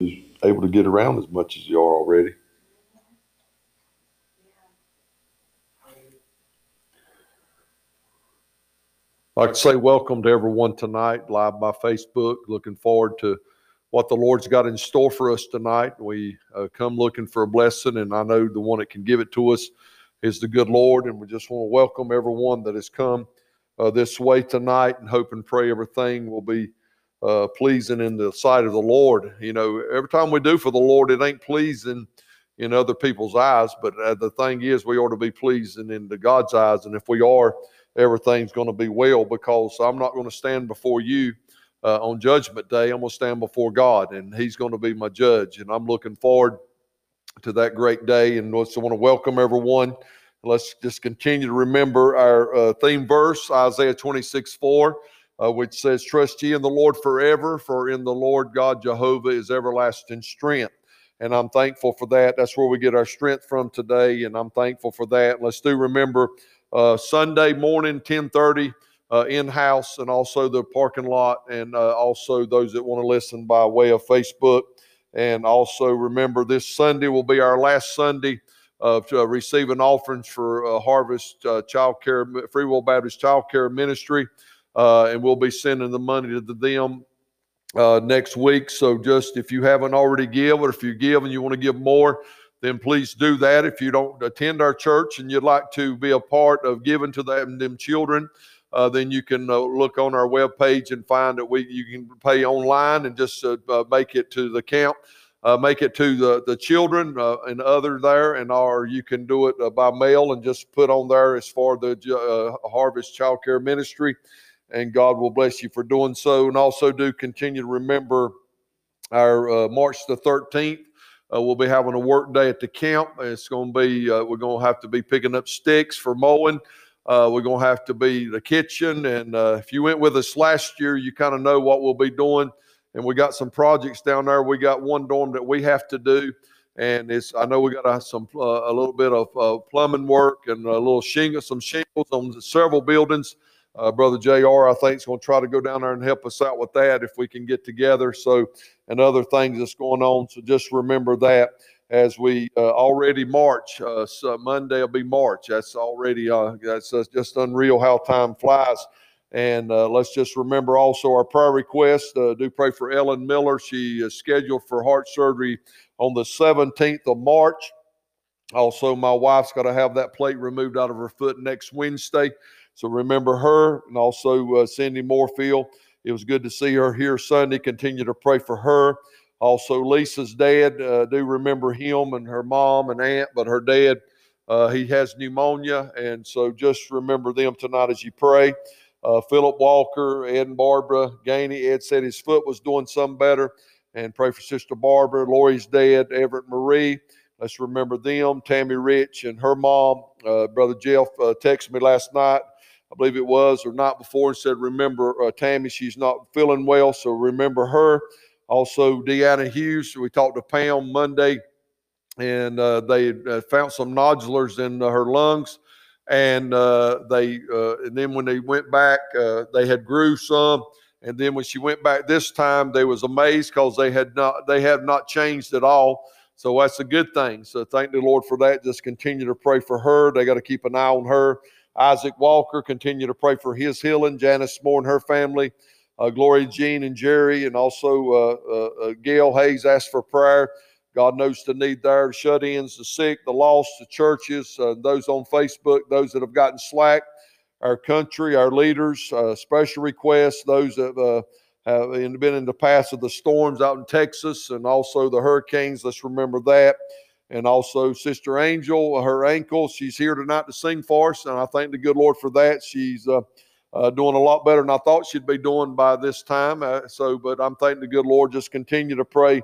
able to get around as much as you are already. I'd like to say welcome to everyone tonight, live by Facebook. Looking forward to what the Lord's got in store for us tonight. We uh, come looking for a blessing, and I know the one that can give it to us is the good Lord. And we just want to welcome everyone that has come uh, this way tonight and hope and pray everything will be uh, pleasing in the sight of the Lord. You know, every time we do for the Lord, it ain't pleasing in other people's eyes, but uh, the thing is, we ought to be pleasing in the God's eyes. And if we are, everything's going to be well because I'm not going to stand before you uh, on Judgment Day. I'm going to stand before God, and He's going to be my judge. And I'm looking forward to that great day. And so I want to welcome everyone. Let's just continue to remember our uh, theme verse, Isaiah 26 4, uh, which says, Trust ye in the Lord forever, for in the Lord God Jehovah is everlasting strength. And I'm thankful for that. That's where we get our strength from today, and I'm thankful for that. Let's do remember uh, Sunday morning, 1030, uh, in-house, and also the parking lot, and uh, also those that want to listen by way of Facebook. And also remember, this Sunday will be our last Sunday of uh, receiving offerings for uh, Harvest uh, Child Care, Free Will Baptist Child Care Ministry, uh, and we'll be sending the money to them uh, next week. So just if you haven't already give, or if you give and you want to give more, then please do that. If you don't attend our church and you'd like to be a part of giving to them, them children, uh, then you can uh, look on our webpage and find that we you can pay online and just uh, uh make it to the account, uh, make it to the the children and other there, and or you can do it by mail and just put on there as far the Harvest Child Care Ministry, and God will bless you for doing so. And also do continue to remember our March the thirteenth. Uh, we'll be having a work day at the camp. It's going to be, uh, we're going to have to be picking up sticks for mowing. Uh, we're going to have to be the kitchen. And uh, if you went with us last year, you kind of know what we'll be doing. And we got some projects down there. We got one dorm that we have to do. And it's, I know we got uh, some, uh, a little bit of plumbing work and a little shingle, some shingles on several buildings. Uh, Brother JR, I think, is going to try to go down there and help us out with that if we can get together. So, and other things that's going on. So just remember that as we uh, already March. Uh, so Monday will be March. That's already, uh, that's uh, just unreal how time flies. And uh, let's just remember also our prayer request. do pray for Ellen Miller. She is scheduled for heart surgery on the 17th of March. Also, my wife's got to have that plate removed out of her foot next Wednesday. So remember her and also uh, Cindy Morefield. It was good to see her here Sunday. Continue to pray for her. Also, Lisa's dad, uh, do remember him and her mom and aunt, but her dad, uh, he has pneumonia. And so just remember them tonight as you pray. Uh, Philip Walker, Ed and Barbara Gainey. Ed said his foot was doing some better. And pray for Sister Barbara, Lori's dad, Everett Marie. Let's remember them. Tammy Rich and her mom. Uh, Brother Jeff uh, texted me last night I believe it was, or night before, and said, Remember uh, Tammy, she's not feeling well, so remember her. Also, Deanna Hughes, we talked to Pam Monday, and uh, they uh, found some nodulars in uh, her lungs. And uh, they, and then when they went back, they had grew some. And then when she went back this time, they was amazed because they had not, they have not changed at all. So that's a good thing. So thank the Lord for that. Just continue to pray for her. They got to keep an eye on her. Isaac Walker, continue to pray for his healing. Janice Moore and her family. Uh, Glory Jean and Jerry, and also uh, uh, uh, Gail Hayes asked for prayer. God knows the need there. Shut ins, the sick, the lost, the churches, uh, those on Facebook, those that have gotten slack, our country, our leaders, uh, special requests, those that have been in the path of the storms out in Texas and also the hurricanes. Let's remember that and also Sister Angel, her ankle. She's here tonight to sing for us, and I thank the good Lord for that. She's uh, uh, doing a lot better than I thought she'd be doing by this time. Uh, so, but I'm thanking the good Lord. Just continue to pray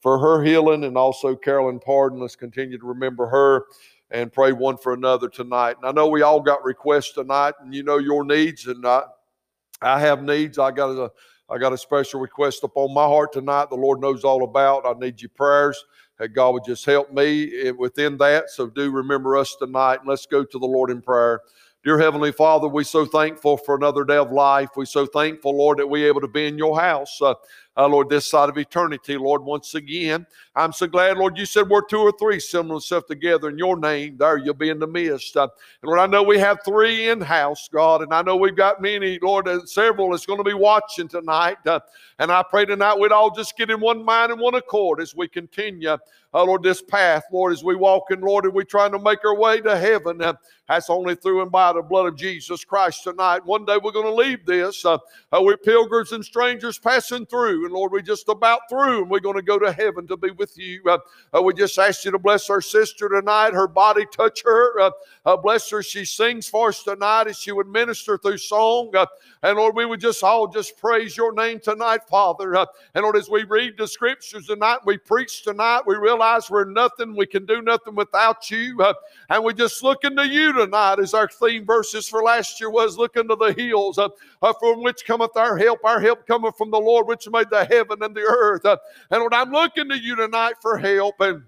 for her healing, and also Carolyn Pardon. Let's continue to remember her and pray one for another tonight. And I know we all got requests tonight, and you know your needs, and I, I have needs. I got a I got a special request upon my heart tonight. The Lord knows all about. I need your prayers God would just help me within that. So do remember us tonight. And let's go to the Lord in prayer. Dear Heavenly Father, we're so thankful for another day of life. We're so thankful, Lord, that we're able to be in your house. Uh, uh, Lord, this side of eternity, Lord, once again. I'm so glad, Lord, you said we're two or three similar stuff together in your name. There, you'll be in the midst. Uh, and Lord, I know we have three in house, God, and I know we've got many, Lord, uh, several that's going to be watching tonight. Uh, and I pray tonight we'd all just get in one mind and one accord as we continue uh, Lord, this path, Lord, as we walk in, Lord, and we're trying to make our way to heaven. Uh, that's only through and by the blood of Jesus Christ tonight. One day we're going to leave this. Uh, uh, we're pilgrims and strangers passing through. And Lord, we're just about through and we're going to go to heaven to be with you. Uh, uh we just ask you to bless our sister tonight. Her body, touch her. Uh, uh, bless her. She sings for us tonight as she would minister through song. and Lord, we would just all just praise your name tonight, Father. and Lord, as we read the scriptures tonight, we preach tonight, we realize we're nothing. We can do nothing without you. and we just look into you tonight as our theme verses for last year was look into the hills uh, uh, from which cometh our help. Our help cometh from the Lord which made the heaven and the earth. And when I'm looking to you tonight for help and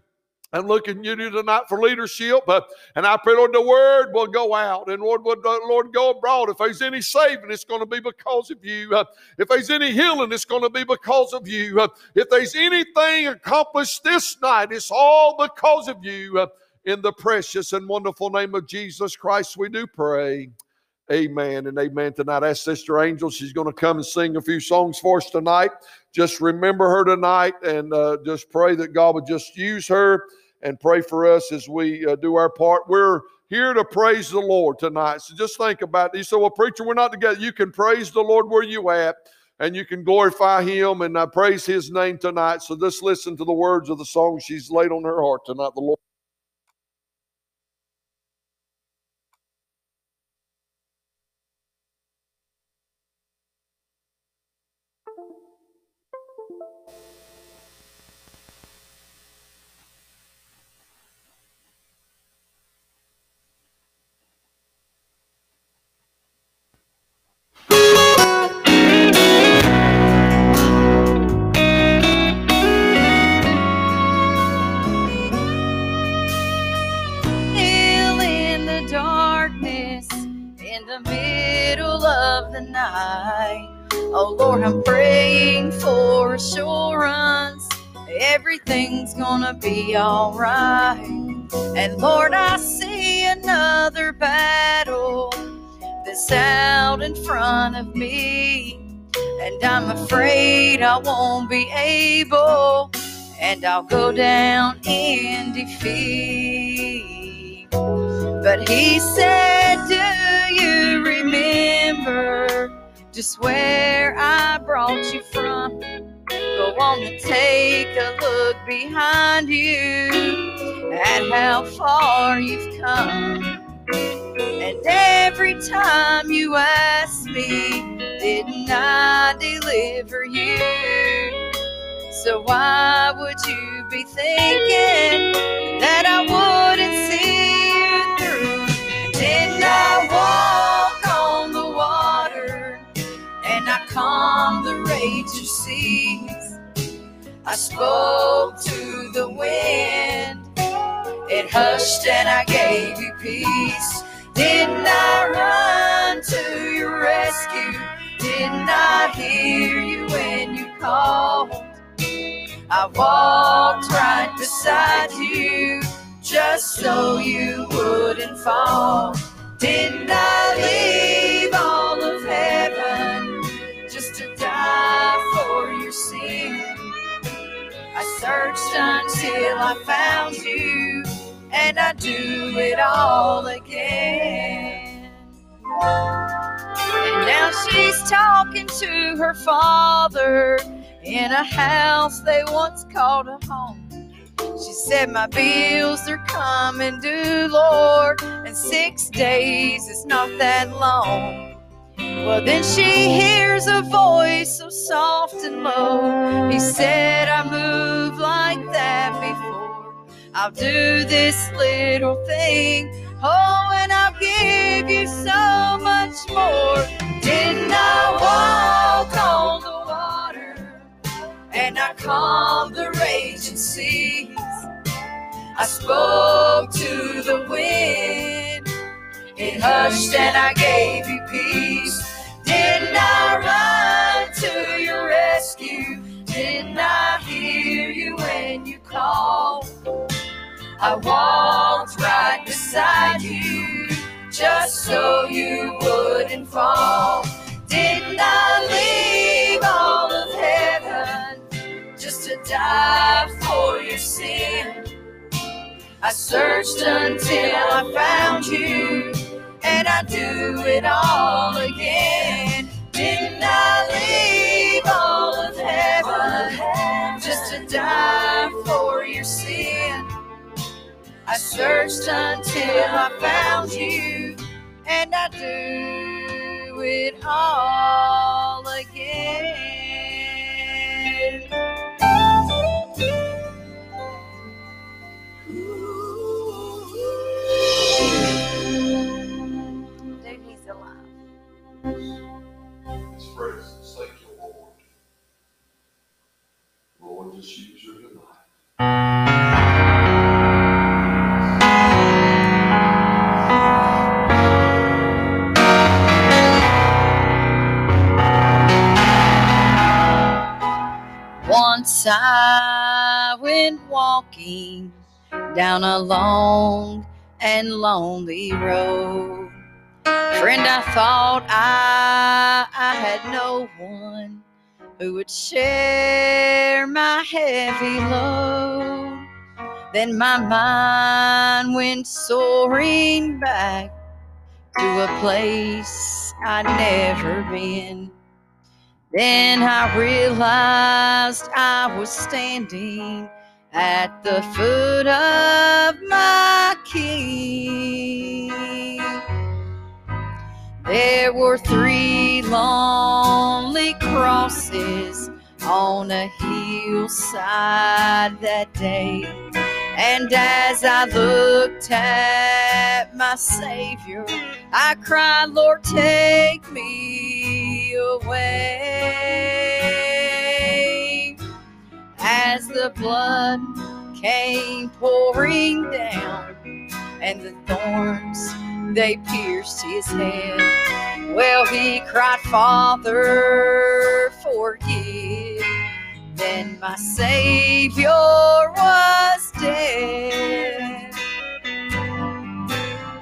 I'm looking to you tonight for leadership. Uh, and I pray, Lord, the word will go out and Lord, would, uh, Lord, go abroad. If there's any saving, it's going to be because of you. Uh, if there's any healing, it's going to be because of you. If there's anything accomplished this night, it's all because of you. In the precious and wonderful name of Jesus Christ, we do pray. Amen and amen tonight. Ask Sister Angel. She's going to come and sing a few songs for us tonight. Just remember her tonight and uh, just pray that God would just use her and pray for us as we uh, do our part. We're here to praise the Lord tonight. So just think about it. You say, well, preacher, we're not together. You can praise the Lord where you at and you can glorify him and uh, praise his name tonight. So just listen to the words of the song she's laid on her heart tonight. The Lord. Everything's gonna be alright. And Lord, I see another battle that's out in front of me. And I'm afraid I won't be able, and I'll go down in defeat. But he said, Do you remember? just where I brought you from. Go on and take a look behind you at how far you've come. And every time you ask me, didn't I deliver you? So why would you be thinking that I wouldn't see you through? Didn't I walk? On the water and I calm the rage raging seas. I spoke to the wind, it hushed and I gave you peace. Didn't I run to your rescue? Didn't I hear you when you called? I walked right beside you just so you wouldn't fall. Didn't I leave searched until I found you, and I do it all again. And now she's talking to her father in a house they once called a home. She said, My bills are coming due, Lord, and six days is not that long. Well, then she hears a voice so soft and low. He said, I moved like that before. I'll do this little thing. Oh, and I'll give you so much more. Didn't I walk on the water? And I calmed the raging seas. I spoke to the wind it hushed and I gave you peace. Didn't I run to your rescue? Didn't I hear you when you called. I walked right beside you just so you wouldn't fall. Didn't I leave all of heaven just to die for your sin? I searched until I found you, and I do it all again. Didn't I leave all of heaven just to die for your sin? I searched until I found you, and I do it all again. I went walking down a long and lonely road. Friend, I thought I, I had no one who would share my heavy load. Then my mind went soaring back to a place I'd never been. Then I realized I was standing at the foot of my king. There were three lonely crosses on a hillside that day. And as I looked at my Savior, I cried, Lord, take me away. As the blood came pouring down and the thorns they pierced his head. Well, he cried, Father, forgive. Then my Savior was dead.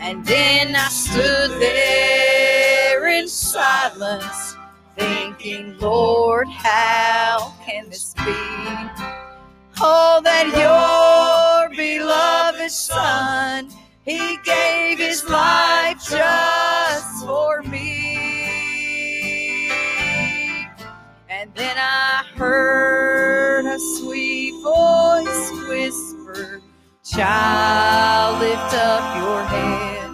And then I stood there in silence, thinking, Lord, how can this be? Oh, that your beloved Son, He gave His life just for me. And then I heard a sweet voice whisper, Child, lift up your head.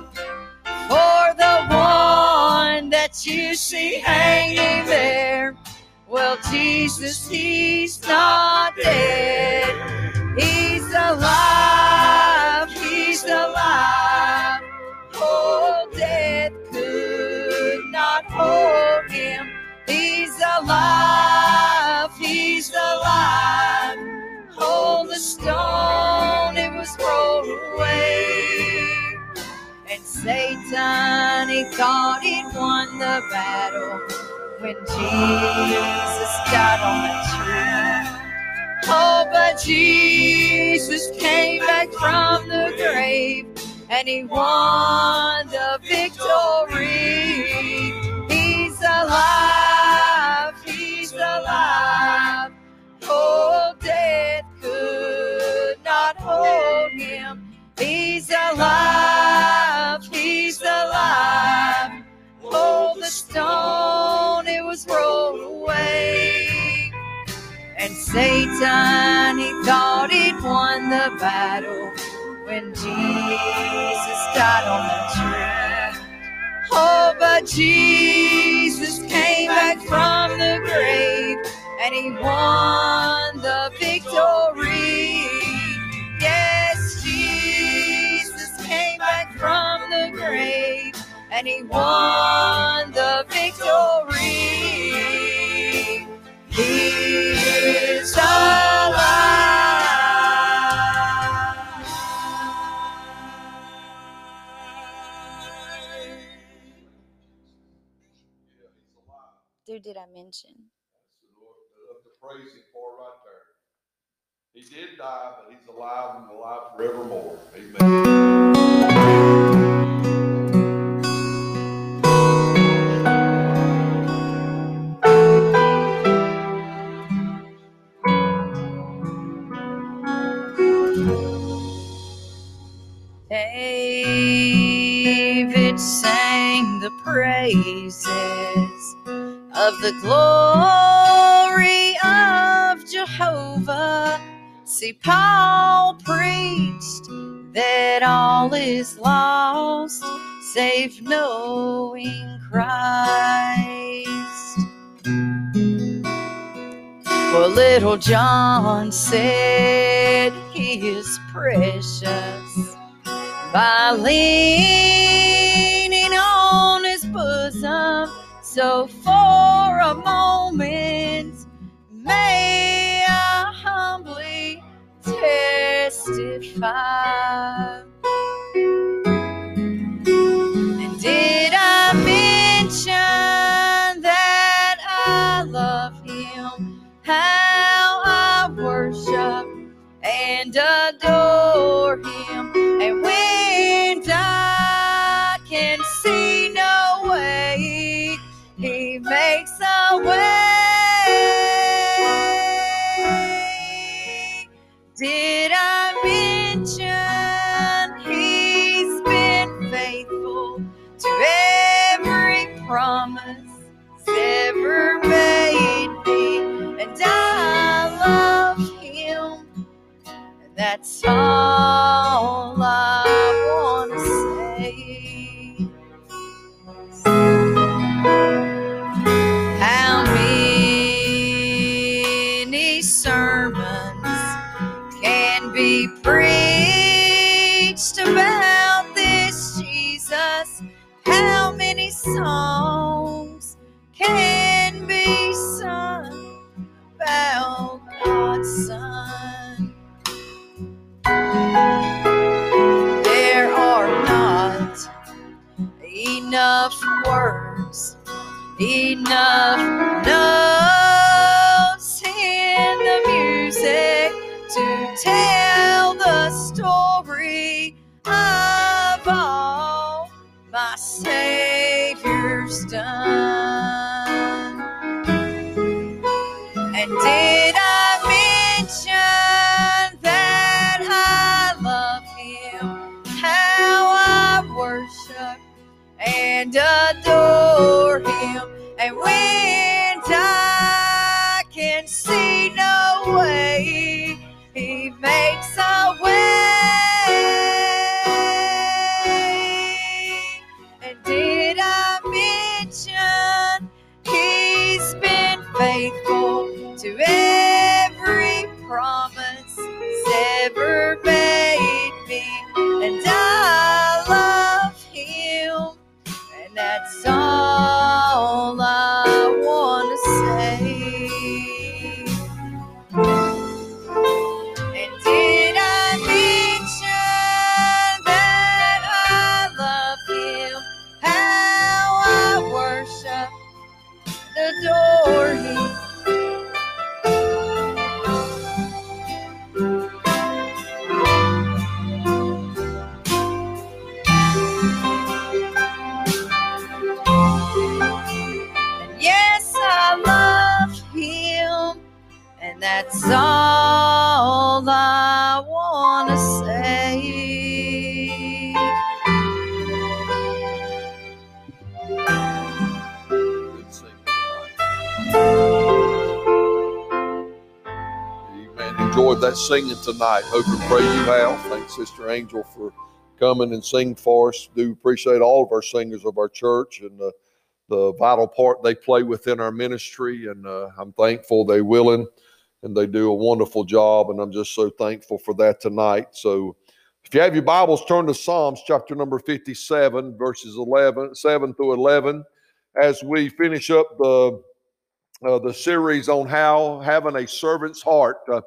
For the that you see hanging there, well, Jesus, he's not dead. He's alive, he's alive. Oh, death could not hold him. He's alive, he's alive. Oh, the stone, it was rolled away. Satan, he thought he'd won the battle when Jesus died on the tree. Oh, but Jesus came back from the grave and he won the victory. He's alive, Satan, he thought he'd won the battle when Jesus died on the tree. Oh, but Jesus came back from the grave and he won the victory. Yes, Jesus came back from the grave and he won the victory. I mention? That's the Lord. Up the praising for right there. He did die, but he's alive and alive forevermore. Amen. David sang the praises of the glory of Jehovah. See, Paul preached that all is lost, save knowing Christ. Well, little John said he is precious by leaning So for a moment, may I humbly testify. That's all I want enough notes in the music to tell Amen. Enjoyed that singing tonight. Hope and pray you have. Thanks, Sister Angel, for coming and singing for us. Do appreciate all of our singers of our church and uh, the vital part they play within our ministry. And uh, I'm thankful they're willing and they do a wonderful job. And I'm just so thankful for that tonight. So if you have your Bibles, turn to Psalms chapter number 57, verses 11, 7 through 11 as we finish up the uh, the series on how having a servant's heart, uh,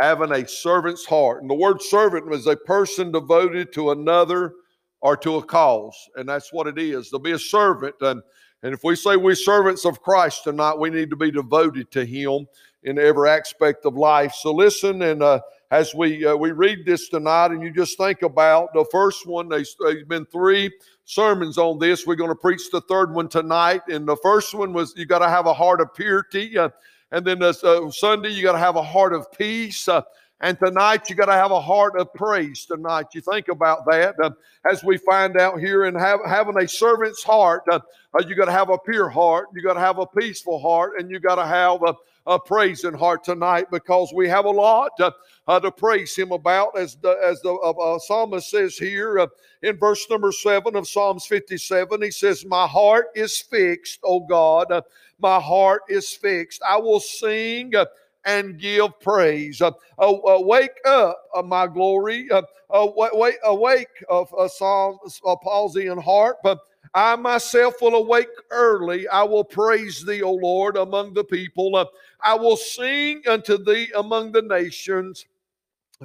having a servant's heart, and the word servant is a person devoted to another or to a cause, and that's what it is to be a servant. And and if we say we're servants of Christ tonight, we need to be devoted to Him. in every aspect of life. So listen, and uh, as we uh, we read this tonight, and you just think about the first one. There's, been three sermons on this. We're going to preach the third one tonight, and the first one was you got to have a heart of purity, uh, and then uh, Sunday you got to have a heart of peace. Uh, and tonight you got to have a heart of praise. Tonight you think about that uh, as we find out here and having a servant's heart. Uh, uh, you got to have a pure heart. You got to have a peaceful heart, and you got to have a, a praising heart tonight because we have a lot uh, uh, to praise Him about, as the as the uh, psalmist says here in verse number seven of Psalms 57. He says, "My heart is fixed, O God. My heart is fixed. I will sing." and give praise. Uh, uh, wake up, uh, my glory. Uh, wake, awake, of uh, Psalm, uh, palsy and heart. But I myself will awake early. I will praise thee, O Lord, among the people. Uh, I will sing unto thee among the nations.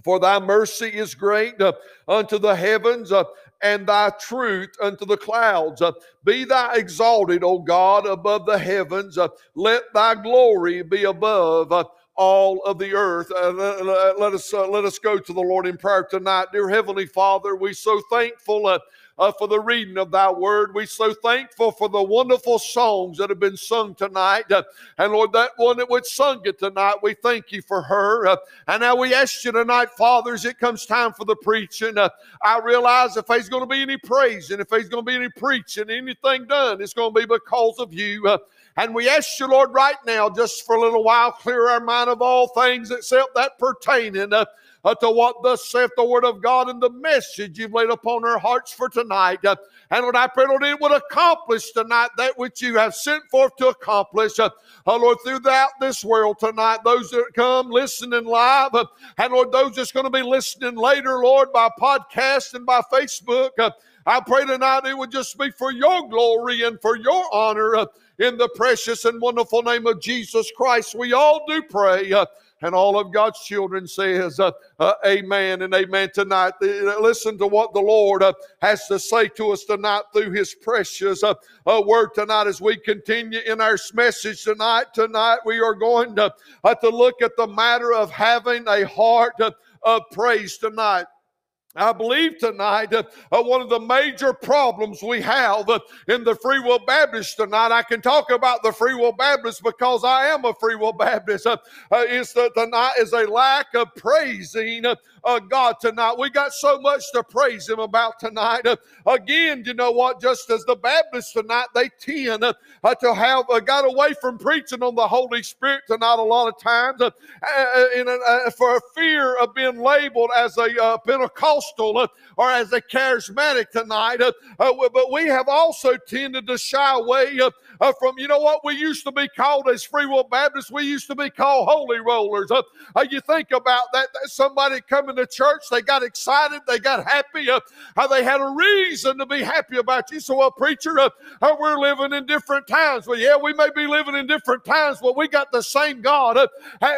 For thy mercy is great uh, unto the heavens, uh, and thy truth unto the clouds. Uh, be thou exalted, O God, above the heavens. let thy glory be above all of the earth. Uh, let, let, us uh, let us go to the Lord in prayer tonight, dear Heavenly Father. We so thankful. Uh, uh, for the reading of thy word. We're so thankful for the wonderful songs that have been sung tonight. Uh, and Lord, that one that would sung it tonight, we thank you for her. Uh, and now we ask you tonight, Father, as it comes time for the preaching, uh, I realize if there's going to be any praising, if there's going to be any preaching, anything done, it's going to be because of you. Uh, and we ask you, Lord, right now, just for a little while, clear our mind of all things except that pertaining uh, uh, to what thus saith the word of God and the message you've laid upon our hearts for tonight. Uh, and Lord, I pray, Lord, it would accomplish tonight that which you have sent forth to accomplish. Uh, uh Lord, throughout this world tonight, those that come listening live, uh, and Lord, those that's going to be listening later, Lord, by podcast and by Facebook. Uh, I pray tonight it would just be for your glory and for your honor. Uh, in the precious and wonderful name of Jesus Christ, we all do pray. Uh, and all of God's children says, uh, uh, Amen and Amen tonight. Uh, listen to what the Lord uh, has to say to us tonight through His precious uh, word tonight as we continue in our message tonight. Tonight, we are going to, to look at the matter of having a heart of praise tonight. I believe tonight uh, uh, one of the major problems we have uh, in the Free Will Baptist tonight, I can talk about the Free Will Baptist because I am a Free Will Baptist, uh, uh is that tonight is a lack of praising uh, God tonight. We got so much to praise Him about tonight. Again, you know what? Just as the Baptists tonight, they tend to have got away from preaching on the Holy Spirit tonight a lot of times in for fear of being labeled as a Pentecostal Uh, or as a charismatic tonight. Uh, uh, but we have also tended to shy away from, you know what? We used to be called as Free Will Baptists, we used to be called Holy Rollers. you think about that, that somebody coming to church. They got excited. They got happy. Uh, how they had a reason to be happy about you. So, well, preacher, uh, uh, we're living in different times. Well, yeah, we may be living in different times, but we got the same God uh,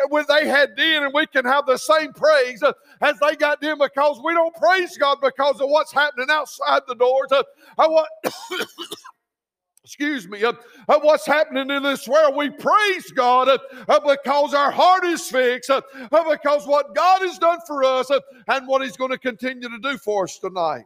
when they had then, and we can have the same praise uh, as they got then because we don't praise God because of what's happening outside the doors. Uh, I want. Excuse me, of, of, what's happening in this world. We praise God uh, uh, because our heart is fixed, uh, because what God has done for us and what He's going to continue to do for us tonight.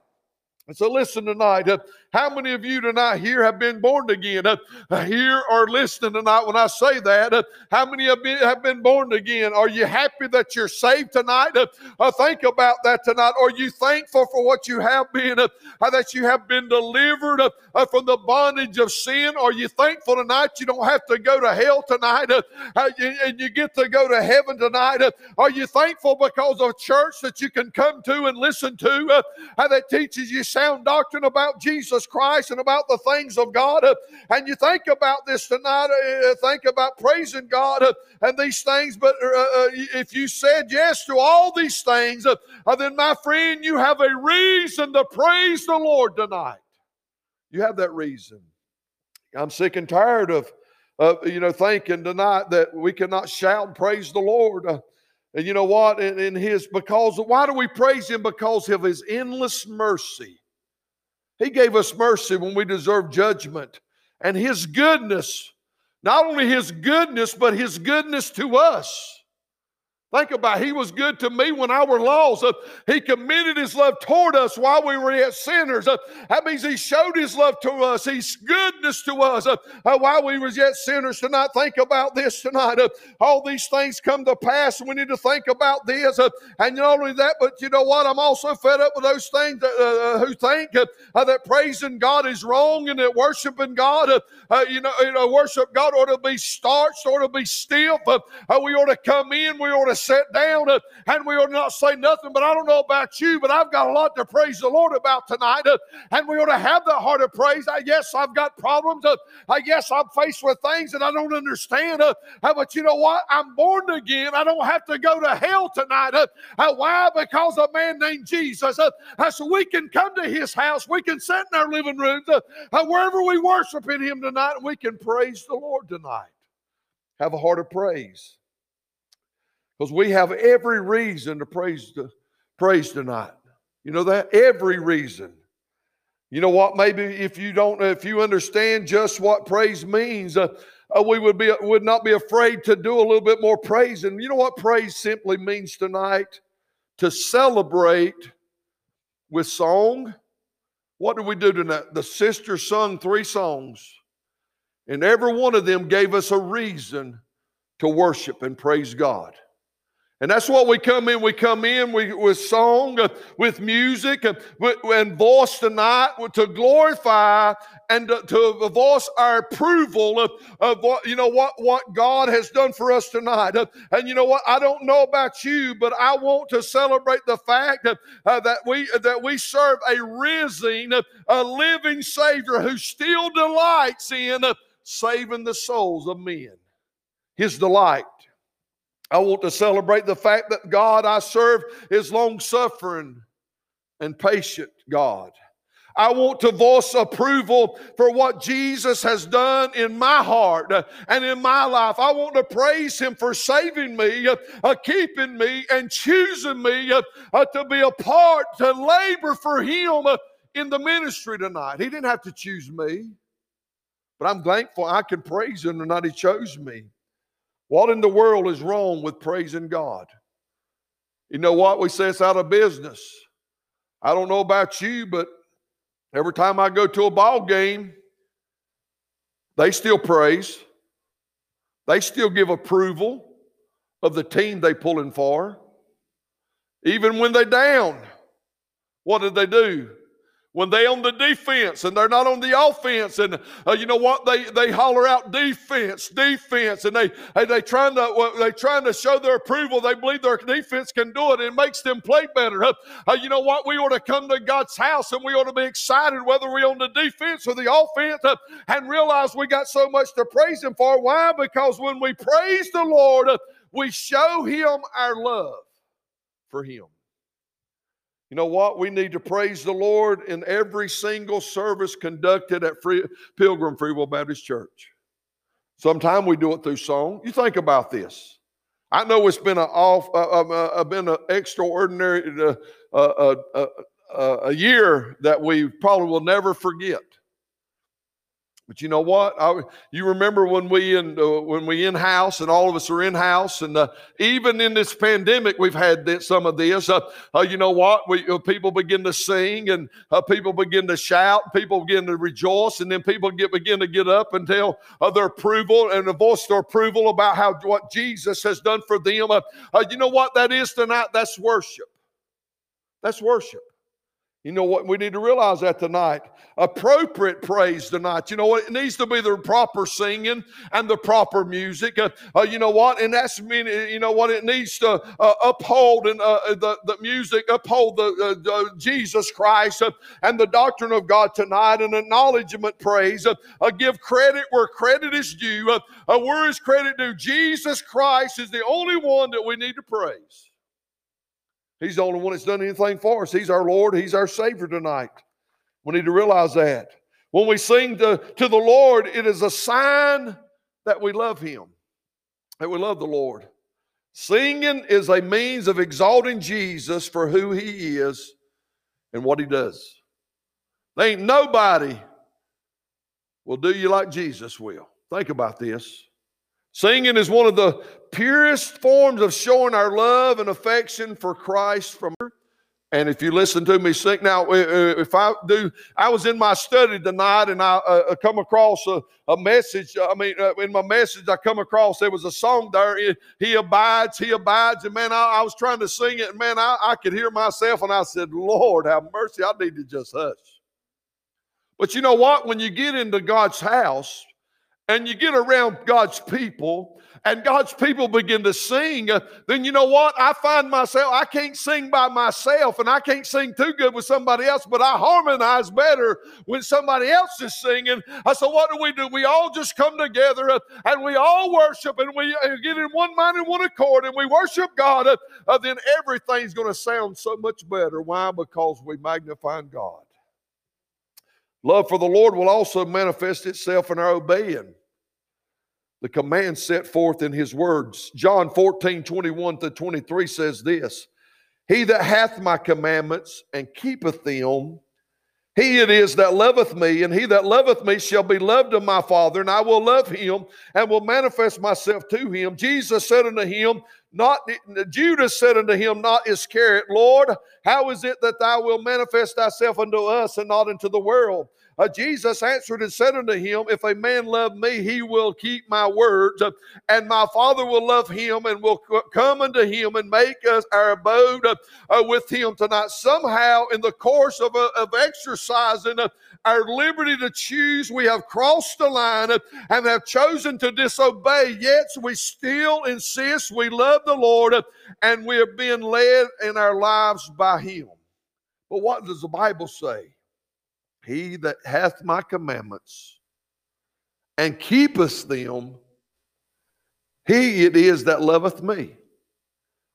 And so, listen tonight. Uh, how many of you tonight here have been born again? Uh, here or listening tonight when I say that? Uh, how many have been, have been born again? Are you happy that you're saved tonight? Uh, uh, think about that tonight. Are you thankful for what you have been, uh, that you have been delivered from the bondage of sin? Are you thankful tonight you don't have to go to hell tonight and you get to go to heaven tonight? Are you thankful because of church that you can come to and listen to that teaches you sound doctrine about Jesus Christ and about the things of God, and you think about this tonight, uh, think about praising God and these things, but uh, uh, if you said yes to all these things, then my friend, you have a reason to praise the Lord tonight. You have that reason. I'm sick and tired of, you know, thinking tonight that we cannot shout and praise the Lord. and you know what? In, in His, because why do we praise Him? Because of His endless mercy. He gave us mercy when we deserved judgment. And His goodness Not only his goodness, but his goodness to us. Think about it. He was good to me when I were lost. Uh, he committed his love toward us while we were yet sinners. Uh, that means he showed his love to us, his goodness to us uh, uh while we were yet sinners. Tonight, think about this tonight. Uh, all these things come to pass, we need to think about this. Uh, and not only that, but you know what? I'm also fed up with those things that, who think that praising God is wrong and that worshiping God, you know, you know, worship God ought to be starched, ought to be stiff. we ought to come in, we ought to sit down uh, and we ought not say nothing. But I don't know about you, but I've got a lot to praise the Lord about tonight. Uh, and we ought to have that heart of praise. I guess I've got problems. Uh, I guess I'm faced with things that I don't understand. Uh, uh but you know what? I'm born again. I don't have to go to hell tonight. Uh, uh why? Because a man named Jesus. Uh, so we can come to his house. We can sit in our living rooms, wherever we worship in him tonight, and we can praise the Lord tonight. Have a heart of praise. Because we have every reason to praise, to praise tonight. You know that? Every reason. You know what? Maybe if you don't, if you understand just what praise means, uh, uh, we would be would not be afraid to do a little bit more praise. And you know what praise simply means tonight? To celebrate with song. What did we do tonight? The sisters sung three songs, and every one of them gave us a reason to worship and praise God. And that's what we come in. We come in with song, uh, with music, uh, and voice tonight to glorify and to, to voice our approval of, of, what you know what what God has done for us tonight. Uh, and you know what? I don't know about you, but I want to celebrate the fact that, that we that we serve a risen, a living Savior who still delights in saving the souls of men. His delight. I want to celebrate the fact that God I serve is long suffering and patient God. I want to voice approval for what Jesus has done in my heart and in my life. I want to praise Him for saving me, uh, keeping me, and choosing me uh, to be a part, to labor for Him uh, in the ministry tonight. He didn't have to choose me, but I'm thankful I can praise Him tonight. He chose me. What in the world is wrong with praising God? You know what? We say it's out of business. I don't know about you, but every time I go to a ball game, they still praise. They still give approval of the team they pulling for. Even when they're down, what did they do? When they on the defense and they're not on the offense and uh, you know what? They they holler out defense defense and they they trying to well, they trying to show their approval. They believe their defense can do it. It makes them play better. Uh, you know what? We ought to come to god's house and we ought to be excited whether we're on the defense or the offense and realize we got so much to praise him for. Why? Because when we praise the lord uh, we show him our love for him you know what? We need to praise the Lord in every single service conducted at Free, Pilgrim Free Will Baptist Church. Sometimes we do it through song. You think about this. I know it's been a off, uh, uh, uh been an extraordinary uh, uh, uh, a year that we probably will never forget. But you know what? I, you remember when we in uh, when we in house and all of us are in house, and uh, even in this pandemic, we've had this, some of this. Uh, uh you know what? We uh, people begin to sing, and uh, people begin to shout, people begin to rejoice, and then people get begin to get up and tell their approval and voice their approval about how what Jesus has done for them. you know what that is tonight? That's worship. That's worship. You know what? We need to realize that tonight. Appropriate praise tonight. You know what? It needs to be the proper singing and the proper music. Uh, uh, you know what? And that's mean. You know what? It needs to uh, uphold and uh, uh, the the music uphold the uh, Jesus Christ and the doctrine of God tonight. And acknowledgement praise. give credit where credit is due. where is credit due? Jesus Christ is the only one that we need to praise. He's the only one that's done anything for us. He's our Lord. He's our Savior tonight. We need to realize that. When we sing to, to the Lord, it is a sign that we love Him, that we love the Lord. Singing is a means of exalting Jesus for who He is and what He does. There ain't nobody will do you like Jesus will. Think about this. Singing is one of the purest forms of showing our love and affection for Christ from her. And if you listen to me sing, now, if I do, I was in my study tonight and I uh, come across a, a, message. I mean, uh, in my message, I come across there was a song there. He abides, he abides. And man, I, I was trying to sing it, and man, I, I could hear myself, and I said, Lord, have mercy. I need to just hush. But you know what? When you get into God's house and you get around God's people, and God's people begin to sing, uh, then you know what? I find myself, I can't sing by myself and I can't sing too good with somebody else, but I harmonize better when somebody else is singing. I so, what do we do? We all just come together uh, and we all worship and we uh, get in one mind and one accord and we worship God. Then everything's going to sound so much better. Why? Because we magnify God. Love for the Lord will also manifest itself in our obeying the command set forth in his words. John 14, 21 to 23 says this He that hath my commandments and keepeth them, he it is that loveth me, and he that loveth me shall be loved of my Father, and I will love him and will manifest myself to him. Jesus said unto him, not Judas said unto him, not Iscariot, Lord, how is it that thou wilt manifest thyself unto us and not unto the world? Uh, Jesus answered and said unto him, If a man love me, he will keep my words, uh, and my Father will love him and will come unto him and make us our abode uh, uh with him tonight. Somehow, in the course of, uh, of exercising uh, our liberty to choose, we have crossed the line and have chosen to disobey, yet we still insist we love the Lord and we are being led in our lives by him. But what does the Bible say? He that hath my commandments and keepeth them, he it is that loveth me.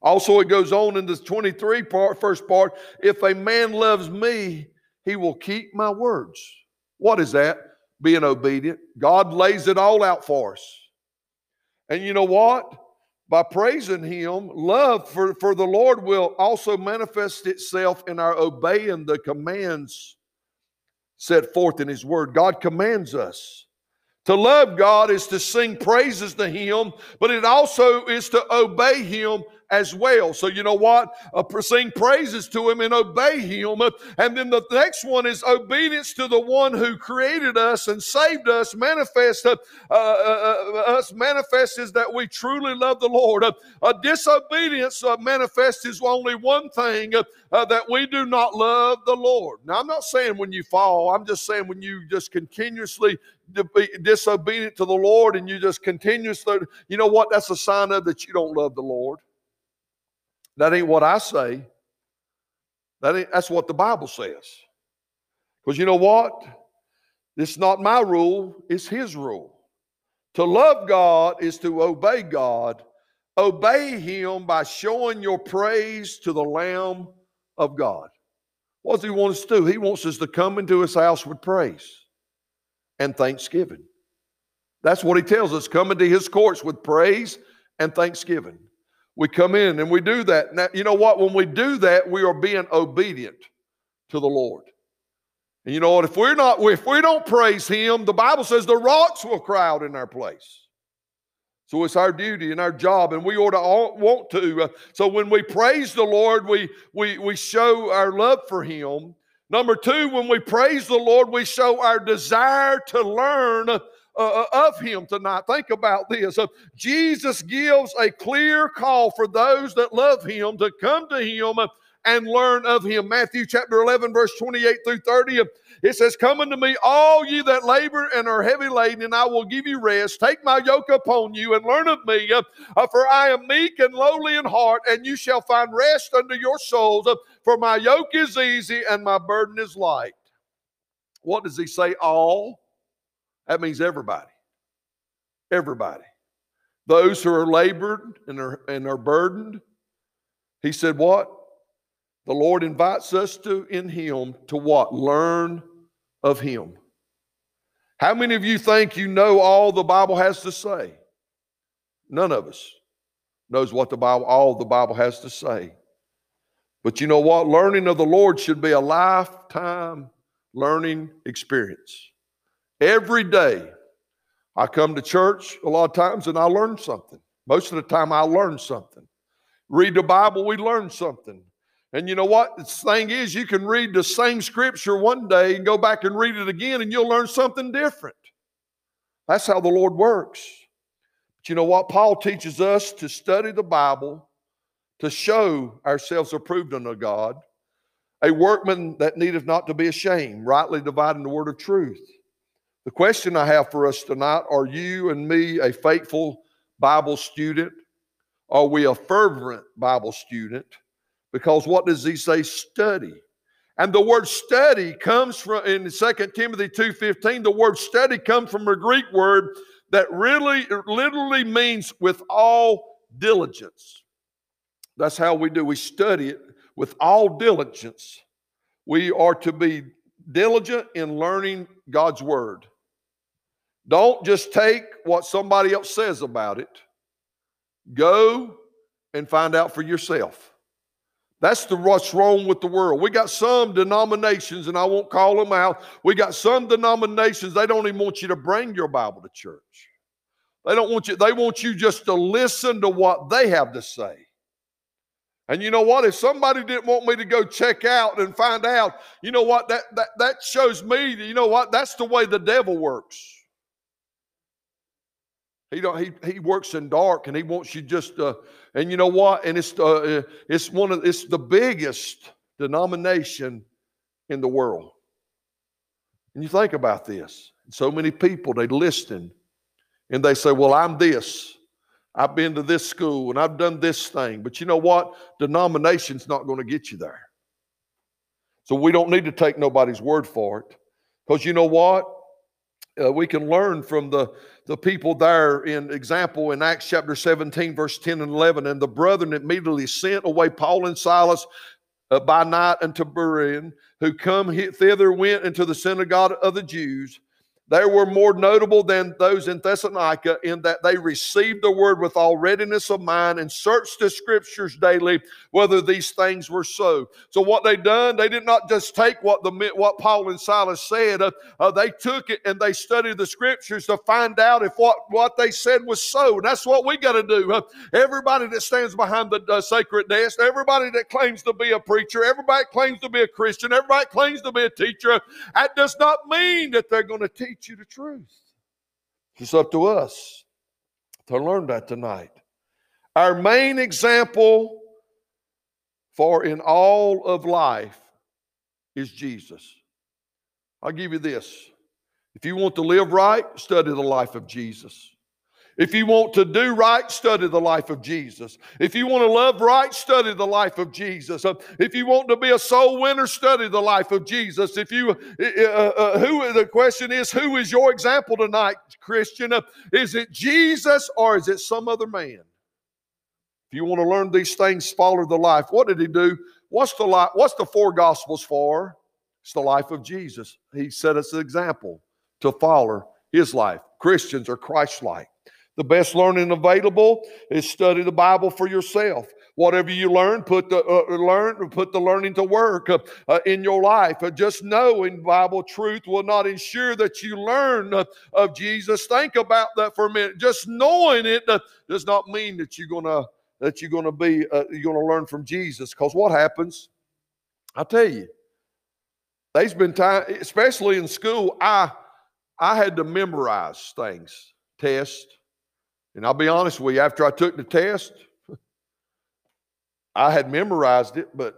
Also, it goes on in this 23 part, first part, if a man loves me, he will keep my words. What is that? Being obedient. God lays it all out for us. And you know what? By praising Him, love for, for the Lord will also manifest itself in our obeying the commands set forth in His Word. God commands us. To love God is to sing praises to Him, but it also is to obey Him as well. So, you know what? Uh, sing praises to Him and obey Him. And then the next one is obedience to the one who created us and saved us. Manifest uh, uh, uh, us manifests is that we truly love the Lord. Uh, disobedience uh, manifests is only one thing that we do not love the Lord. Now, I'm not saying when you fall, I'm just saying when you just continuously disobedient to the Lord and you just continuously, you know what? That's a sign of that you don't love the Lord. That ain't what I say. That ain't, that's what the Bible says. Because you know what? It's not my rule, it's His rule. To love God is to obey God. Obey Him by showing your praise to the Lamb of God. What does He want us to do? He wants us to come into His house with praise and thanksgiving. That's what He tells us come into His courts with praise and thanksgiving. We come in and we do that. Now, you know what? When we do that, we are being obedient to the Lord. And you know what? If we're not, if we don't praise Him, the Bible says the rocks will cry out in our place. So it's our duty and our job, and we ought to all, want to. Uh, so when we praise the Lord, we we we show our love for Him. Number two, when we praise the Lord, we show our desire to learn uh, uh, of him tonight. Think about this. Uh, Jesus gives a clear call for those that love him to come to him and learn of him. Matthew chapter 11, verse 28 through 30. It says, Come unto me, all ye that labor and are heavy laden, and I will give you rest. Take my yoke upon you and learn of me, uh, for I am meek and lowly in heart, and you shall find rest unto your souls. Uh, for my yoke is easy and my burden is light. What does he say? All. That means everybody. Everybody. Those who are labored and are, and are burdened. He said, What? The Lord invites us to in Him to what? Learn of Him. How many of you think you know all the Bible has to say? None of us knows what the Bible, all the Bible has to say. But you know what? Learning of the Lord should be a lifetime learning experience. Every day, I come to church a lot of times and I learn something. Most of the time, I learn something. Read the Bible, we learn something. And you know what? The thing is, you can read the same scripture one day and go back and read it again, and you'll learn something different. That's how the Lord works. But you know what? Paul teaches us to study the Bible to show ourselves approved unto God, a workman that needeth not to be ashamed, rightly dividing the word of truth. The question I have for us tonight are you and me a faithful Bible student? Are we a fervent Bible student? Because what does he say? Study. And the word study comes from in 2 Timothy 2:15, the word study comes from a Greek word that really literally means with all diligence. That's how we do. We study it with all diligence. We are to be diligent in learning God's word. Don't just take what somebody else says about it. Go and find out for yourself. That's the what's wrong with the world. We got some denominations, and I won't call them out. We got some denominations, they don't even want you to bring your Bible to church. They don't want you, they want you just to listen to what they have to say. And you know what? If somebody didn't want me to go check out and find out, you know what? That that that shows me, you know what? That's the way the devil works. He don't he he works in dark and he wants you just uh and you know what? And it's uh it's one of it's the biggest denomination in the world. And you think about this. So many people they listen and they say, "Well, I'm this." I've been to this school and I've done this thing. But you know what? Denomination's not going to get you there. So we don't need to take nobody's word for it. Because you know what? Uh, we can learn from the, the people there in example in Acts chapter 17, verse 10 and 11. And the brethren immediately sent away Paul and Silas uh, by night unto Berean, who come thither went into the synagogue of the Jews. They were more notable than those in Thessalonica in that they received the word with all readiness of mind and searched the scriptures daily whether these things were so. So what they done, they did not just take what the what Paul and Silas said. Uh, uh, they took it and they studied the scriptures to find out if what what they said was so. And that's what we got to do. Uh, everybody that stands behind the sacred desk, everybody that claims to be a preacher, everybody claims to be a Christian, everybody claims to be a teacher. That does not mean that they're going to teach teach you the truth. It's up to us to learn that tonight. Our main example for in all of life is Jesus. I'll give you this. If you want to live right, study the life of Jesus. If you want to do right, study the life of Jesus. If you want to love right, study the life of Jesus. Uh, if you want to be a soul winner, study the life of Jesus. If you, uh, uh, uh who the question is, who is your example tonight, Christian? Uh, is it Jesus or is it some other man? If you want to learn these things, follow the life. What did he do? What's the life? What's the four gospels for? It's the life of Jesus. He set us an example to follow his life. Christians are Christ-like. The best learning available is study the Bible for yourself. Whatever you learn, put the uh, uh, learn, put the learning to work uh, uh, in your life. Uh, just knowing Bible truth will not ensure that you learn uh, of Jesus. Think about that for a minute. Just knowing it does not mean that you're gonna that you're gonna be you're gonna learn from Jesus. Because what happens? I tell you, there's been time, especially in school. I I had to memorize things, test and I'll be honest with you, after I took the test, I had memorized it, but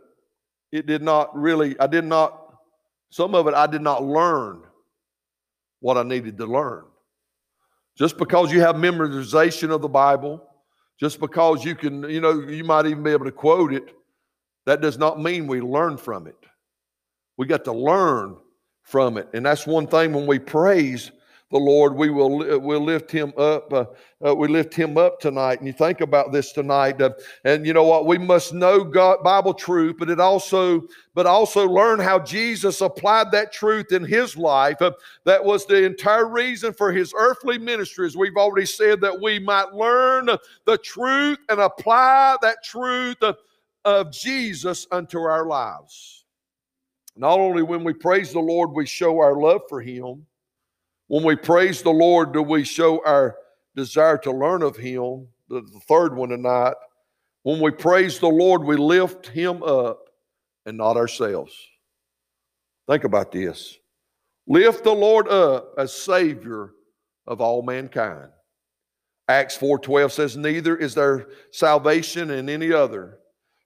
it did not really, I did not, some of it I did not learn what I needed to learn. Just because you have memorization of the Bible, just because you can, you know, you might even be able to quote it, that does not mean we learn from it. We got to learn from it. And that's one thing when we praise, the Lord, we will we'll lift him up. Uh, uh, we lift him up tonight. And you think about this tonight. Uh, and you know what? We must know God Bible truth, but it also but also learn how Jesus applied that truth in his life. Uh, that was the entire reason for his earthly ministry. As we've already said, that we might learn the truth and apply that truth of, of Jesus unto our lives. Not only when we praise the Lord, we show our love for him When we praise the Lord, do we show our desire to learn of Him? The, the third one tonight. When we praise the Lord, we lift Him up and not ourselves. Think about this. Lift the Lord up as Savior of all mankind. Acts 4:12 says, Neither is there salvation in any other.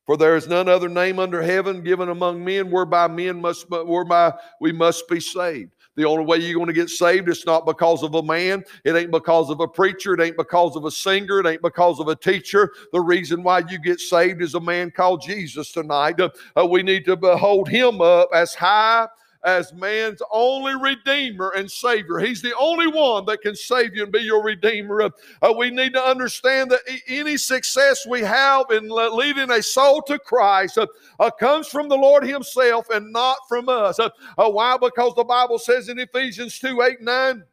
For there is none other name under heaven given among men whereby men must whereby we must be saved. The only way you're going to get saved is not because of a man. It ain't because of a preacher. It ain't because of a singer. It ain't because of a teacher. The reason why you get saved is a man called Jesus tonight. Uh, we need to hold him up as high as man's only redeemer and savior. He's the only one that can save you and be your redeemer. Uh, we need to understand that any success we have in leading a soul to Christ uh, uh, comes from the Lord Himself and not from us. Uh, uh, why? Because the Bible says in Ephesians 2 8 9,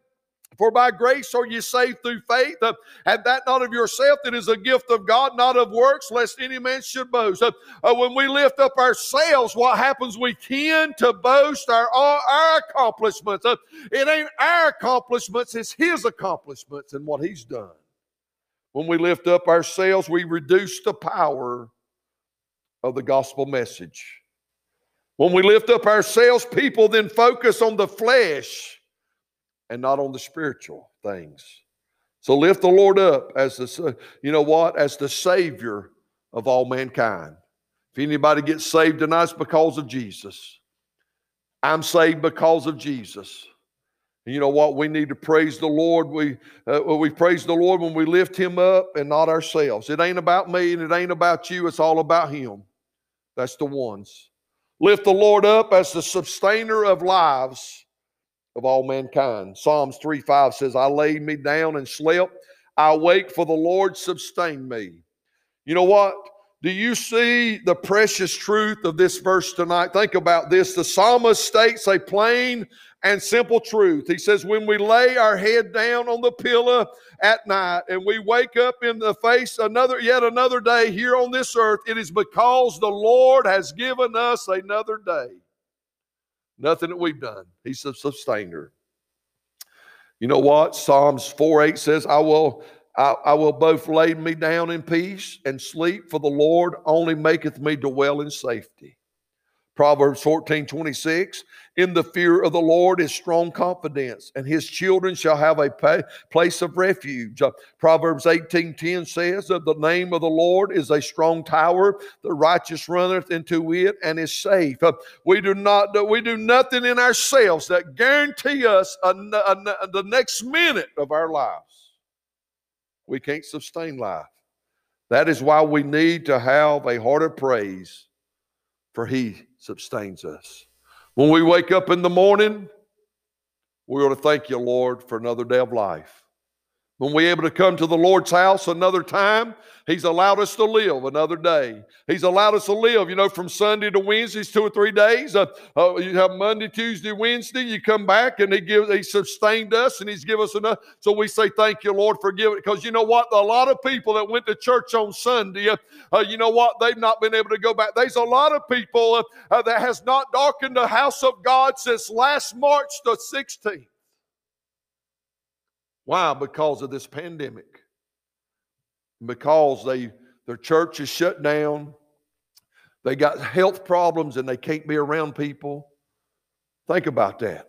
for by grace are you saved through faith, uh, and that not of yourself, it is a gift of God, not of works, lest any man should boast. Uh, uh, when we lift up ourselves, what happens? We tend to boast our, our, our accomplishments. Uh, it ain't our accomplishments, it's His accomplishments and what He's done. When we lift up ourselves, we reduce the power of the gospel message. When we lift up ourselves, people then focus on the flesh and not on the spiritual things. So lift the Lord up as the, you know what, as the Savior of all mankind. If anybody gets saved tonight, it's because of Jesus. I'm saved because of Jesus. And you know what? We need to praise the Lord. We uh, we praise the Lord when we lift Him up and not ourselves. It ain't about me and it ain't about you. It's all about Him. That's the ones. Lift the Lord up as the sustainer of lives of all mankind. Psalms 3 5 says, I laid me down and slept. I wake for the Lord sustained me. You know what? Do you see the precious truth of this verse tonight? Think about this. The psalmist states a plain and simple truth. He says, When we lay our head down on the pillow at night and we wake up in the face another yet another day here on this earth, it is because the Lord has given us another day. Nothing that we've done. He's a sustainer. You know what? Psalms 4 8 says, I will I, I, will both lay me down in peace and sleep, for the Lord only maketh me dwell in safety. Proverbs 14 26. In the fear of the Lord is strong confidence, and his children shall have a place of refuge. Uh, Proverbs 18 10 says that the name of the Lord is a strong tower. The righteous runneth into it and is safe. Uh, we do not we do nothing in ourselves that guarantee us a, a, a, the next minute of our lives. We can't sustain life. That is why we need to have a heart of praise for he sustains us. When we wake up in the morning, we ought to thank you, Lord, for another day of life. When we're able to come to the Lord's house another time, He's allowed us to live another day. He's allowed us to live, you know, from Sunday to Wednesdays, two or three days. Uh, uh, you have Monday, Tuesday, Wednesday. You come back and He gives, He sustained us and He's given us enough. So we say, Thank you, Lord, for giving. Because you know what? A lot of people that went to church on Sunday, uh, uh you know what? They've not been able to go back. There's a lot of people uh, uh, that has not darkened the house of God since last March the 16th. Why? Because of this pandemic. Because they their church is shut down. They got health problems and they can't be around people. Think about that.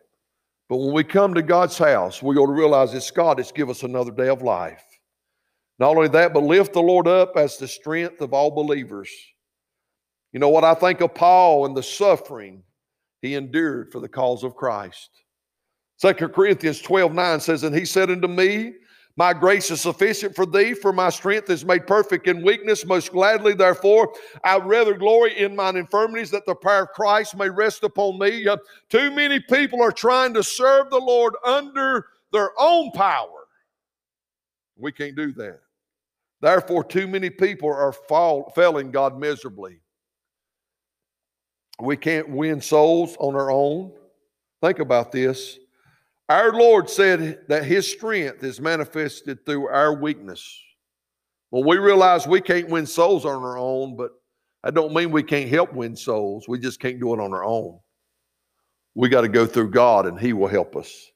But when we come to God's house, we ought to realize it's God that's given us another day of life. Not only that, but lift the Lord up as the strength of all believers. You know what I think of Paul and the suffering he endured for the cause of Christ. Second Corinthians 12 9 says, And he said unto me, My grace is sufficient for thee, for my strength is made perfect in weakness. Most gladly, therefore, I rather glory in mine infirmities that the power of Christ may rest upon me. Uh, too many people are trying to serve the Lord under their own power. We can't do that. Therefore, too many people are fall, failing God miserably. We can't win souls on our own. Think about this. Our Lord said that His strength is manifested through our weakness. When we realize we can't win souls on our own, but I don't mean we can't help win souls. We just can't do it on our own. We got to go through God and He will help us.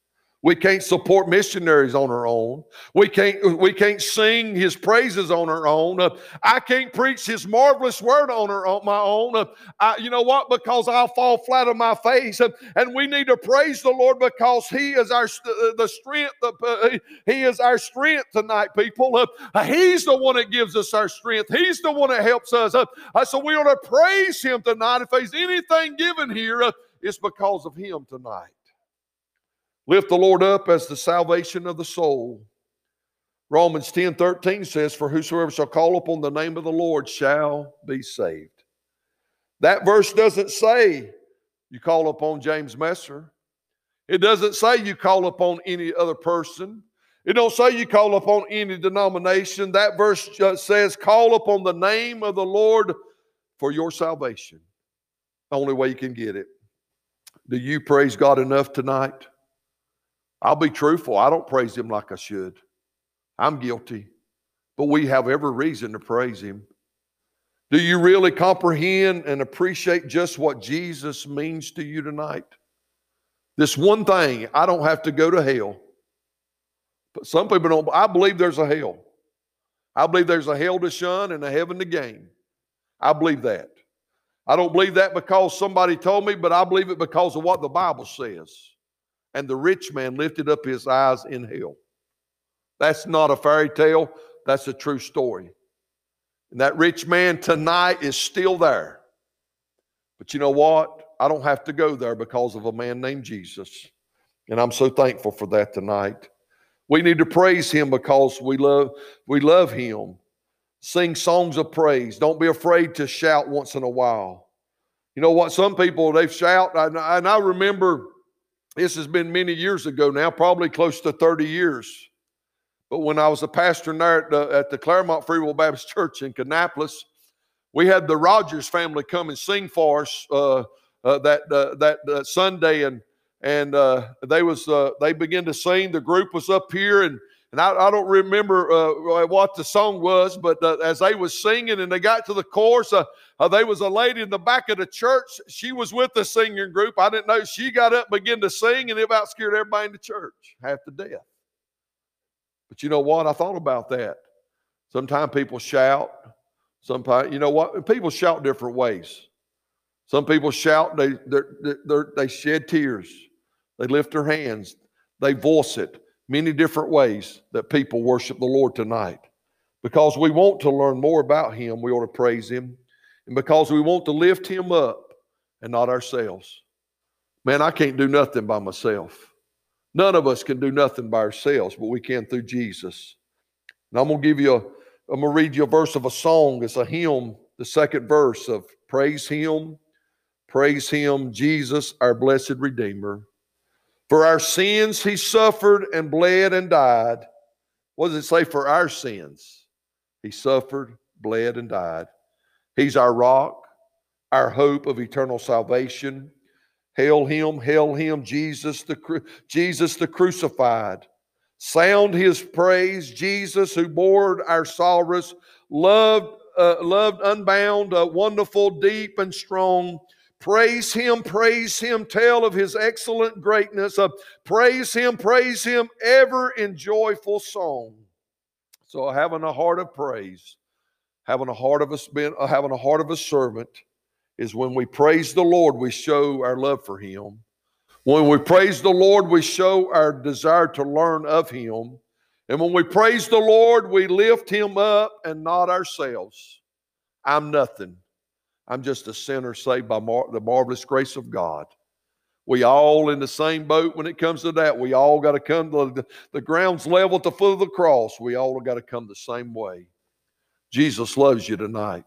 We can't support missionaries on our own. We can't we can't sing his praises on our own. Uh, I can't preach his marvelous word on, our, on my own. Uh, I, you know what? Because I'll fall flat on my face. Uh, and we need to praise the Lord because he is our uh, the strength. Uh, he is our strength tonight, people. Uh, he's the one that gives us our strength. He's the one that helps us. so we ought to praise him tonight. If there's anything given here, it's because of him tonight. Lift the Lord up as the salvation of the soul. Romans 10 13 says, For whosoever shall call upon the name of the Lord shall be saved. That verse doesn't say you call upon James Messer. It doesn't say you call upon any other person. It don't say you call upon any denomination. That verse says call upon the name of the Lord for your salvation. Only way you can get it. Do you praise God enough tonight? I'll be truthful. I don't praise him like I should. I'm guilty. But we have every reason to praise him. Do you really comprehend and appreciate just what Jesus means to you tonight? This one thing, I don't have to go to hell. But some people don't. I believe there's a hell. I believe there's a hell to shun and a heaven to gain. I believe that. I don't believe that because somebody told me, but I believe it because of what the Bible says and the rich man lifted up his eyes in hell. That's not a fairy tale, that's a true story. And that rich man tonight is still there. But you know what? I don't have to go there because of a man named Jesus. And I'm so thankful for that tonight. We need to praise him because we love we love him. Sing songs of praise. Don't be afraid to shout once in a while. You know what? Some people they shout, and I remember this has been many years ago now, probably close to 30 years. But when I was a pastor there at the, at the Claremont Free Will Baptist Church in Kannapolis, we had the Rogers family come and sing for us uh, uh, that uh, that uh, Sunday, and and uh, they was uh, they began to sing. The group was up here, and and I, I don't remember uh, what the song was, but uh, as they was singing and they got to the chorus, uh, uh, there was a lady in the back of the church. She was with the singing group. I didn't know. She got up and began to sing, and it about scared everybody in the church half to death. But you know what? I thought about that. Sometimes people shout. Sometimes, you know what? People shout different ways. Some people shout, they, they they shed tears, they lift their hands, they voice it many different ways that people worship the Lord tonight. Because we want to learn more about Him, we ought to praise Him. And because we want to lift Him up and not ourselves. Man, I can't do nothing by myself. None of us can do nothing by ourselves, but we can through Jesus. And I'm going to give you a, I'm going to read you a verse of a song. It's a hymn, the second verse of Praise Him, Praise Him, Jesus, our blessed Redeemer. For our sins he suffered and bled and died. What does it say for our sins? He suffered, bled, and died. He's our rock, our hope of eternal salvation. Hail him, hail him, Jesus the, Jesus the crucified. Sound his praise, Jesus who bore our sorrows, loved, uh, loved unbound, uh, wonderful, deep, and strong Praise him, praise him, tell of his excellent greatness. Uh, praise him, praise him, ever in joyful song. So having a heart of praise, having a heart of a uh, having a heart of a servant is when we praise the Lord, we show our love for him. When we praise the Lord, we show our desire to learn of him. And when we praise the Lord, we lift him up and not ourselves. I'm nothing. I'm just a sinner saved by mar- the marvelous grace of God. We all in the same boat when it comes to that. We all got to come to the, the ground's level at the foot of the cross. We all got to come the same way. Jesus loves you tonight.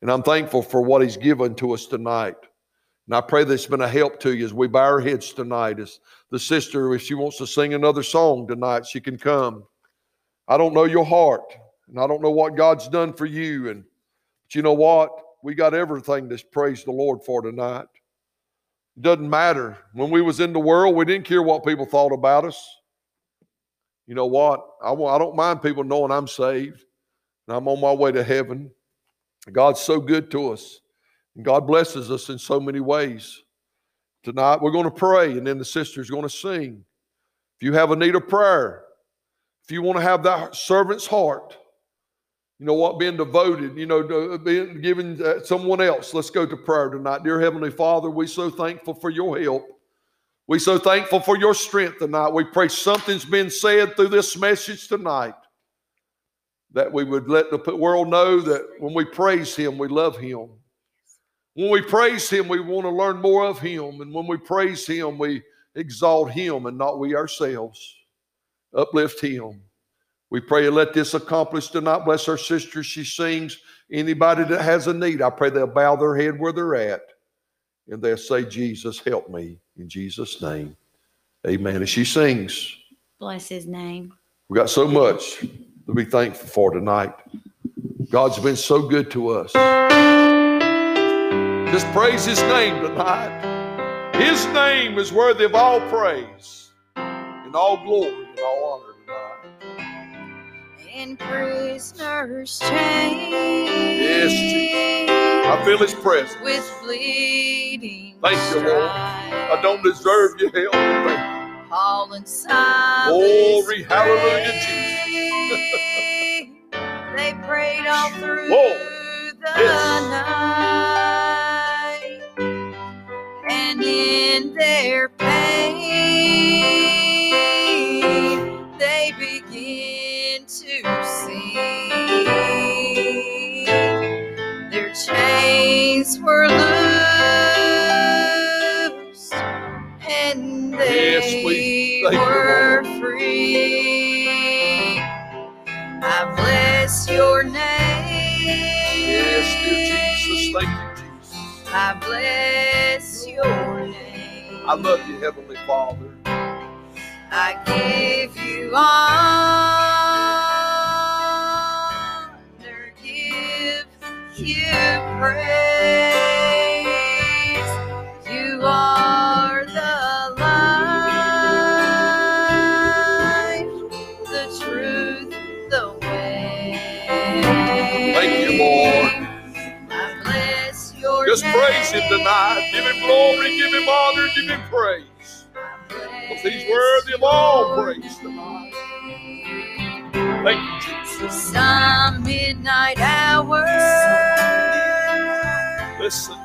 And I'm thankful for what he's given to us tonight. And I pray that's been a help to you as we bow our heads tonight. As the sister, if she wants to sing another song tonight, she can come. I don't know your heart, and I don't know what God's done for you. And but you know what? We got everything to praise the Lord for tonight. It doesn't matter. When we was in the world, we didn't care what people thought about us. You know what? I, I don't mind people knowing I'm saved and I'm on my way to heaven. God's so good to us. And God blesses us in so many ways. Tonight we're going to pray, and then the sister's going to sing. If you have a need of prayer, if you want to have that servant's heart, you know what, being devoted, you know, being giving uh, someone else. Let's go to prayer tonight. Dear Heavenly Father, we're so thankful for your help. We're so thankful for your strength tonight. We pray something's been said through this message tonight that we would let the world know that when we praise him, we love him. When we praise him, we want to learn more of him. And when we praise him, we exalt him and not we ourselves. Uplift him. We pray you let this accomplish tonight. Bless our sister. She sings. Anybody that has a need, I pray they'll bow their head where they're at and they'll say, Jesus, help me in Jesus' name. Amen. And she sings. Bless his name. We got so much to be thankful for tonight. God's been so good to us. Just praise his name tonight. His name is worthy of all praise and all glory and all honor prisoners' chains. Yes, Jesus. I feel His presence. With bleeding. Thank you, Lord. I don't deserve your help, but thank you. Paul and Silas. Glory, hallelujah, Jesus. they prayed all through Whoa. the Yes. night, and in their chains were loosed, and they Yes, we were free. I bless your name. Yes, dear Jesus. Thank you, Jesus. I bless your name. I love you, Heavenly Father. I give you honor, give you praise. You are the life, the truth, the way. Thank you, Lord. I bless your Just name. praise Him tonight. Give Him glory, give Him honor, give Him praise. Because He's worthy of all praise tonight. Thank you, Jesus. Some midnight hour, Listen.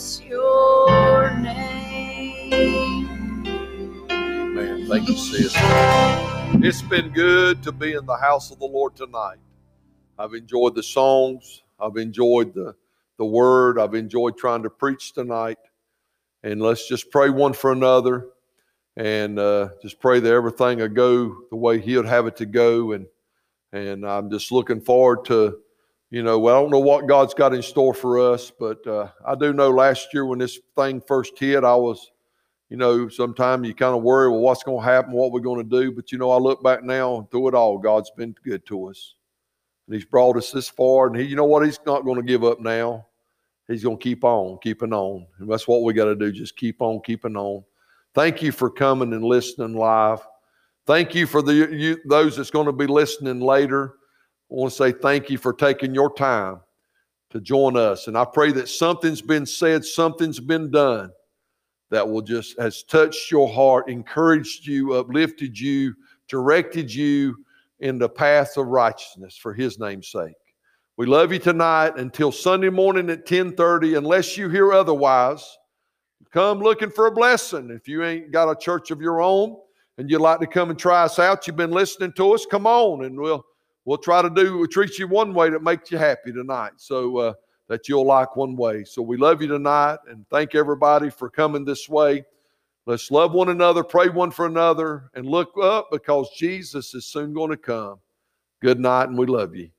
Bless your name. Man, thank you, sis. It's been good to be in the house of the Lord tonight. I've enjoyed the songs. I've enjoyed the, the word. I've enjoyed trying to preach tonight. And let's just pray one for another and uh, just pray that everything will go the way He'll have it to go. And and I'm just looking forward to, you know, well, I don't know what God's got in store for us, but uh, I do know last year when this thing first hit, I was you know, sometimes you kind of worry, well, what's going to happen, what we're going to do. But, you know, I look back now and through it all, God's been good to us. And He's brought us this far. And he, you know what? He's not going to give up now. He's going to keep on, keeping on. And that's what we got to do. Just keep on, keeping on. Thank you for coming and listening live. Thank you for the you, those that's going to be listening later. I want to say thank you for taking your time to join us. And I pray that something's been said, something's been done that will just has touched your heart, encouraged you, uplifted you, directed you in the path of righteousness for his name's sake. We love you tonight until Sunday morning at 10:30 unless you hear otherwise. Come looking for a blessing. If you ain't got a church of your own and you'd like to come and try us out, you've been listening to us, come on and we'll we'll try to do we'll treat you one way that makes you happy tonight. So uh, that you'll like one way. So we love you tonight and thank everybody for coming this way. Let's love one another, pray one for another, and look up because Jesus is soon going to come. Good night, and we love you.